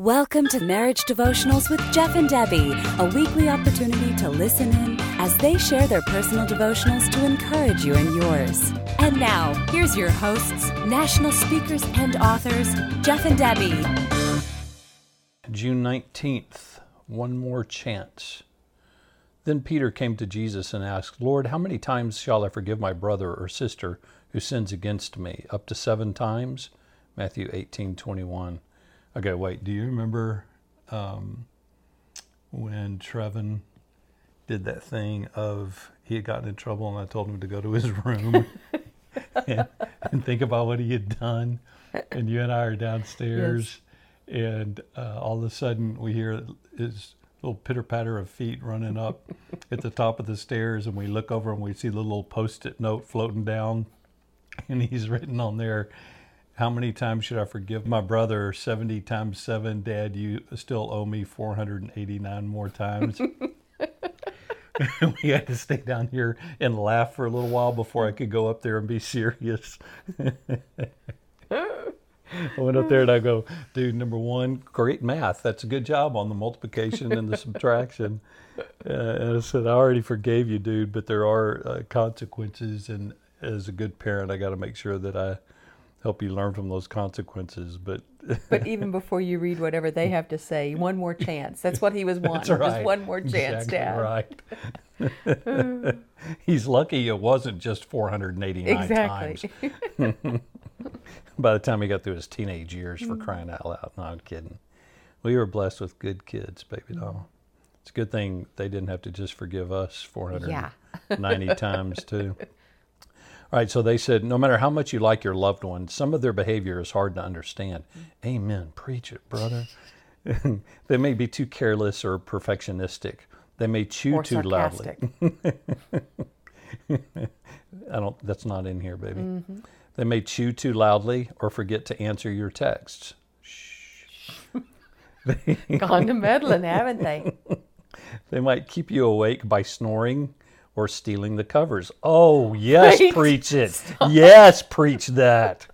Welcome to Marriage Devotionals with Jeff and Debbie, a weekly opportunity to listen in as they share their personal devotionals to encourage you and yours. And now, here's your hosts, national speakers and authors, Jeff and Debbie. June 19th, one more chance. Then Peter came to Jesus and asked, Lord, how many times shall I forgive my brother or sister who sins against me? Up to seven times? Matthew 18 21. Okay, wait. Do you remember um, when Trevin did that thing of he had gotten in trouble and I told him to go to his room and, and, think about what he had done? And you and I are downstairs, yes. and uh, all of a sudden we hear his little pitter patter of feet running up at the top of the stairs, and we look over and we see the little post it note floating down, and he's written on there how many times should I forgive my brother? 70 times 7. Dad, you still owe me 489 more times. we had to stay down here and laugh for a little while before I could go up there and be serious. I went up there and I go, dude, number one, great math. That's a good job on the multiplication and the subtraction. Uh, and I said, I already forgave you, dude, but there are uh, consequences. And as a good parent, I got to make sure that I help you learn from those consequences. But but even before you read whatever they have to say, one more chance. That's what he was wanting. Right. Just one more chance, exactly Dad. Right. He's lucky it wasn't just 489 exactly. times. By the time he got through his teenage years, for crying out loud. No, I'm kidding. We were blessed with good kids, baby doll. It's a good thing they didn't have to just forgive us 490 yeah. times, too. All right, so they said, no matter how much you like your loved one, some of their behavior is hard to understand. Amen. Preach it, brother. they may be too careless or perfectionistic. They may chew or too sarcastic. loudly. I don't. That's not in here, baby. Mm-hmm. They may chew too loudly or forget to answer your texts. Shh. Gone to meddling, haven't they? they might keep you awake by snoring or stealing the covers. Oh, yes, right? preach it. Stop. Yes, preach that.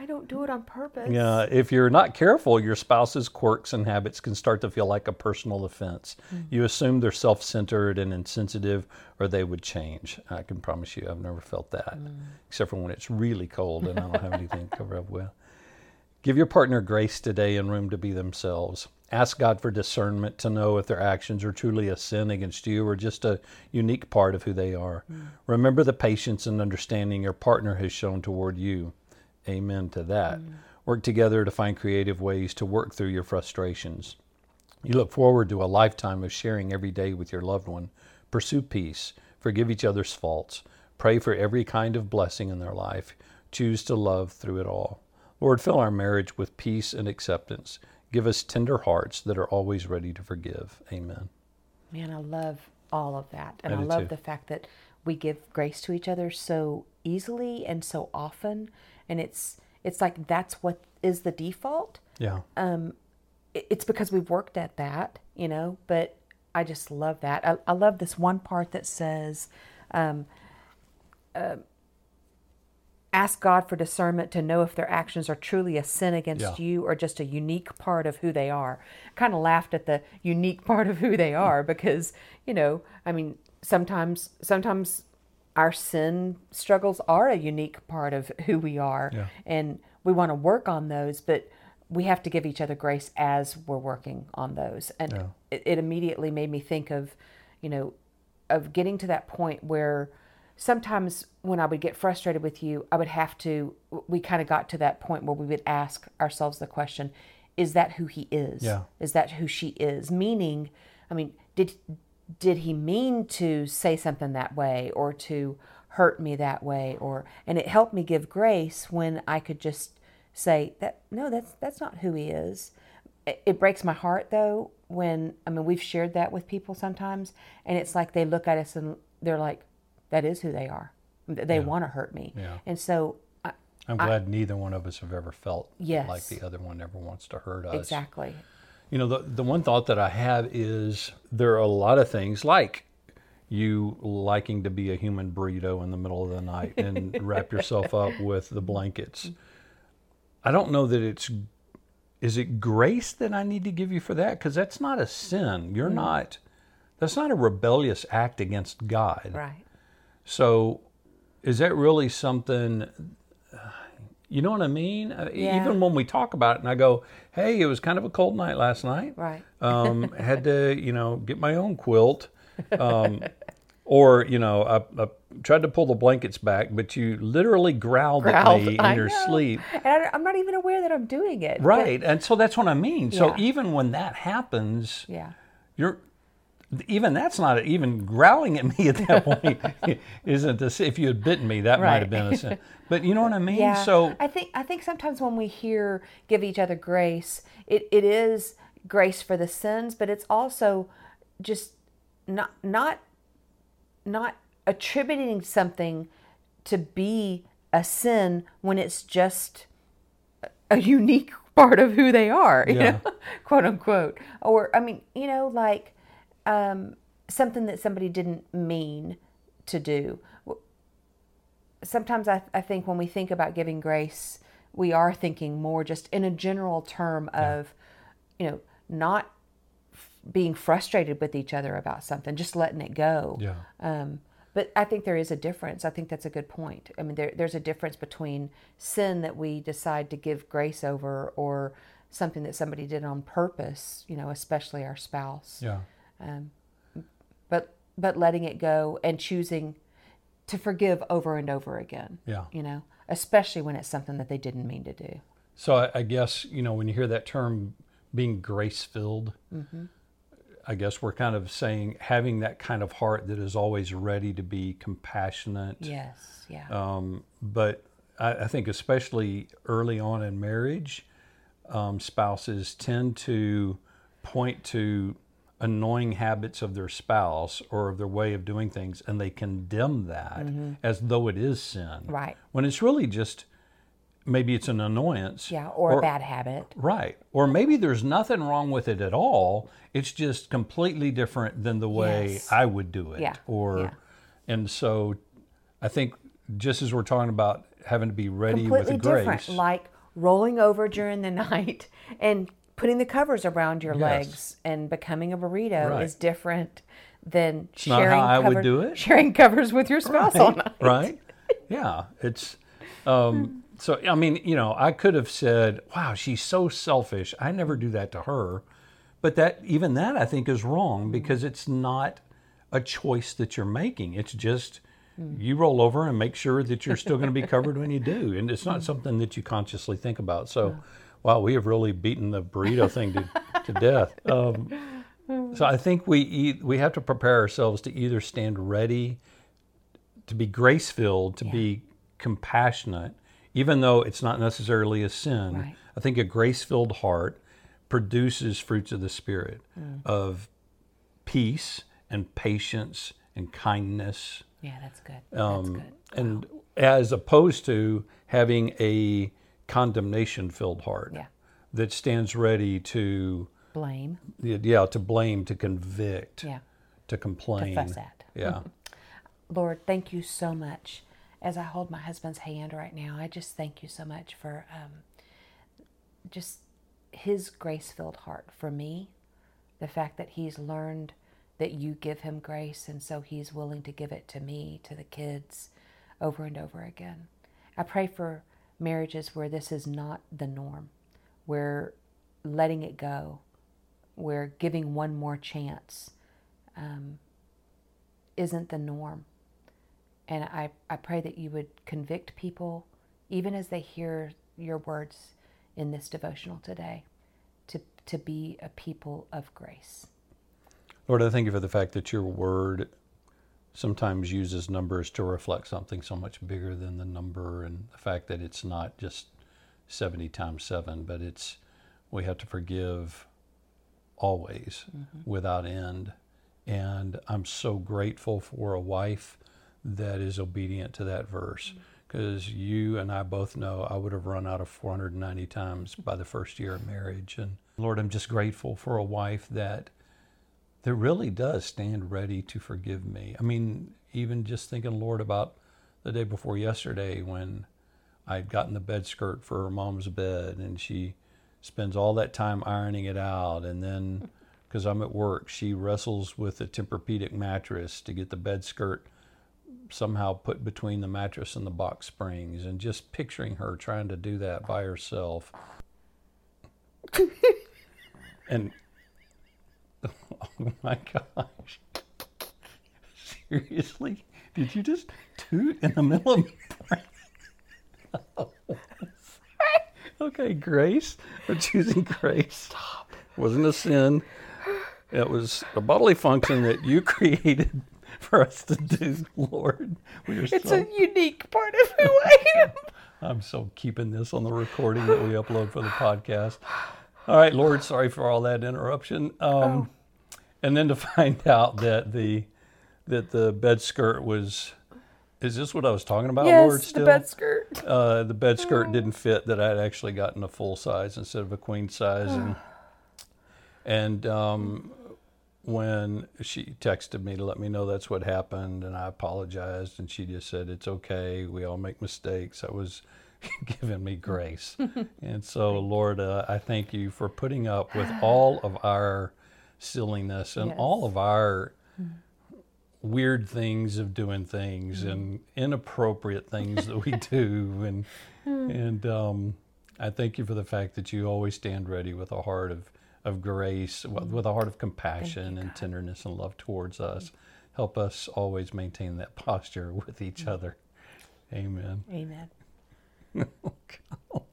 I don't do it on purpose. Yeah, if you're not careful, your spouse's quirks and habits can start to feel like a personal offense. Mm. You assume they're self centered and insensitive, or they would change. I can promise you, I've never felt that, mm. except for when it's really cold and I don't have anything to cover up with. Give your partner grace today and room to be themselves. Ask God for discernment to know if their actions are truly a sin against you or just a unique part of who they are. Mm. Remember the patience and understanding your partner has shown toward you. Amen to that. Mm. Work together to find creative ways to work through your frustrations. You look forward to a lifetime of sharing every day with your loved one. Pursue peace. Forgive each other's faults. Pray for every kind of blessing in their life. Choose to love through it all. Lord, fill our marriage with peace and acceptance. Give us tender hearts that are always ready to forgive. Amen. Man, I love all of that. And I, I love too. the fact that we give grace to each other so easily and so often. And it's it's like that's what is the default. Yeah. Um, it's because we've worked at that, you know, but I just love that. I, I love this one part that says, um, uh, ask God for discernment to know if their actions are truly a sin against yeah. you or just a unique part of who they are. Kind of laughed at the unique part of who they are because, you know, I mean, sometimes sometimes our sin struggles are a unique part of who we are yeah. and we want to work on those, but we have to give each other grace as we're working on those. And yeah. it, it immediately made me think of, you know, of getting to that point where sometimes when I would get frustrated with you, I would have to, we kind of got to that point where we would ask ourselves the question, is that who he is? Yeah. Is that who she is? Meaning, I mean, did, did he mean to say something that way or to hurt me that way or, and it helped me give grace when I could just say that, no, that's, that's not who he is. It, it breaks my heart though when, I mean, we've shared that with people sometimes and it's like they look at us and they're like, that is who they are. They yeah. want to hurt me. Yeah. And so I, am glad I, neither one of us have ever felt yes. like the other one ever wants to hurt us. Exactly. You know, the, the one thought that I have is there are a lot of things like you liking to be a human burrito in the middle of the night and wrap yourself up with the blankets. I don't know that it's is it grace that I need to give you for that? Because that's not a sin. You're mm. not, that's not a rebellious act against God. Right. So is that really something, you know what I mean? Uh, Yeah. Even when we talk about it and I go, hey, it was kind of a cold night last night. Right. Um, had to, you know, get my own quilt. Um, or, you know, I, I tried to pull the blankets back, but you literally growled, Growled. at me in I your know. sleep. And I, I'm not even aware that I'm doing it. but- Right. And so that's what I mean. So Yeah. even when that happens, yeah. you're even that's not even growling at me at that point isn't this if you had bitten me that might have been a sin but you know what i mean Yeah. so I think I think sometimes when we hear give each other grace, it, it is grace for the sins, but it's also just not not not attributing something to be a sin when it's just a unique part of who they are, you Yeah. know, quote unquote. Or I mean, you know, like um, something that somebody didn't mean to do. Sometimes I, I think when we think about giving grace, we are thinking more just in a general term of, you know, not f- being frustrated with each other about something, just letting it go. yeah Um, but I think there is a difference. I think that's a good point. I mean, there, there's a difference between sin that we decide to give grace over or something that somebody did on purpose, you know, especially our spouse. yeah Um, but but letting it go and choosing to forgive over and over again. Yeah. You know, especially when it's something that they didn't mean to do. so I, I guess you know when you hear that term being grace filled Mm-hmm. i guess we're kind of saying having that kind of heart that is always ready to be compassionate Yes. Yeah. Um, but I, I think especially early on in marriage, um, spouses tend to point to annoying habits of their spouse or of their way of doing things, and they condemn that as though it is sin. Mm-hmm. Right. When it's really just maybe it's an annoyance. yeah. Or, a bad habit. Right. Or maybe there's nothing wrong with it at all. It's just completely different than the way Yes. I would do it. Yeah. Or Yeah. and so I think just as we're talking about having to be ready completely with grace. different. Like rolling over during the night and putting the covers around your Yes. legs and becoming a burrito Right. is different than not sharing how I would do it. Sharing covers with your spouse all night. right? Yeah. It's um so I mean, you know, I could have said, Wow, she's so selfish. I never do that to her. But that even that I think is wrong mm-hmm. because it's not a choice that you're making. It's just mm. you roll over and make sure that you're still going to be covered when you do. And it's not mm. something that you consciously think about. So, wow, we have really beaten the burrito thing to, to death. Um, so I think we e- we have to prepare ourselves to either stand ready to be grace filled, to be compassionate, even though it's not necessarily a sin. Right. I think a grace filled heart produces fruits of the Spirit of peace and patience and kindness. Yeah, that's good. That's Um, good. And as opposed to having a condemnation filled heart Yeah. that stands ready to, Blame. yeah, to blame, to convict, Yeah. to complain. fuss at. Yeah. Lord, thank you so much. As I hold my husband's hand right now, I just thank you so much for um, just his grace filled heart for me. The fact that he's learned that you give him grace, and so he's willing to give it to me, to the kids, over and over again. I pray for marriages where this is not the norm, where letting it go, where giving one more chance um, isn't the norm. And I, I pray that you would convict people, even as they hear your words in this devotional today, to, to be a people of grace. Lord, I thank you for the fact that your word sometimes uses numbers to reflect something so much bigger than the number, and the fact that it's not just 70 times 7, but it's we have to forgive always mm-hmm. without end. And I'm so grateful for a wife that is obedient to that verse mm-hmm. because you and I both know I would have run out of 490 times by the first year of marriage. And Lord, I'm just grateful for a wife that that really does stand ready to forgive me. I mean, even just thinking, Lord, about the day before yesterday when I'd gotten the bed skirt for her mom's bed and she spends all that time ironing it out, and then because I'm at work, she wrestles with the Tempur-Pedic mattress to get the bed skirt somehow put between the mattress and the box springs, and just picturing her trying to do that by herself. and oh my gosh. Seriously? Did you just toot in the middle of Okay, grace. We're choosing grace. Stop. Wasn't a sin. It was a bodily function that you created for us to do, Lord. We are it's so, a unique part of who I am. I'm so keeping this on the recording that we upload for the podcast. All right, Lord, sorry for all that interruption. Um, oh. And then to find out that the that the bed skirt was is this what I was talking about, yes, Lord? Still? the bed skirt. Uh, the bed skirt oh. didn't fit. That I'd actually gotten a full size instead of a queen size, and and um, when she texted me to let me know that's what happened, and I apologized, and she just said it's okay. We all make mistakes. I was giving me grace, and so Lord, uh, I thank you for putting up with all of our silliness and yes. all of our weird things of doing things mm. and inappropriate things that we do and and um, I thank you for the fact that you always stand ready with a heart of of grace, with a heart of compassion you, and tenderness and love towards us. Help us always maintain that posture with each other. Amen. Amen. oh,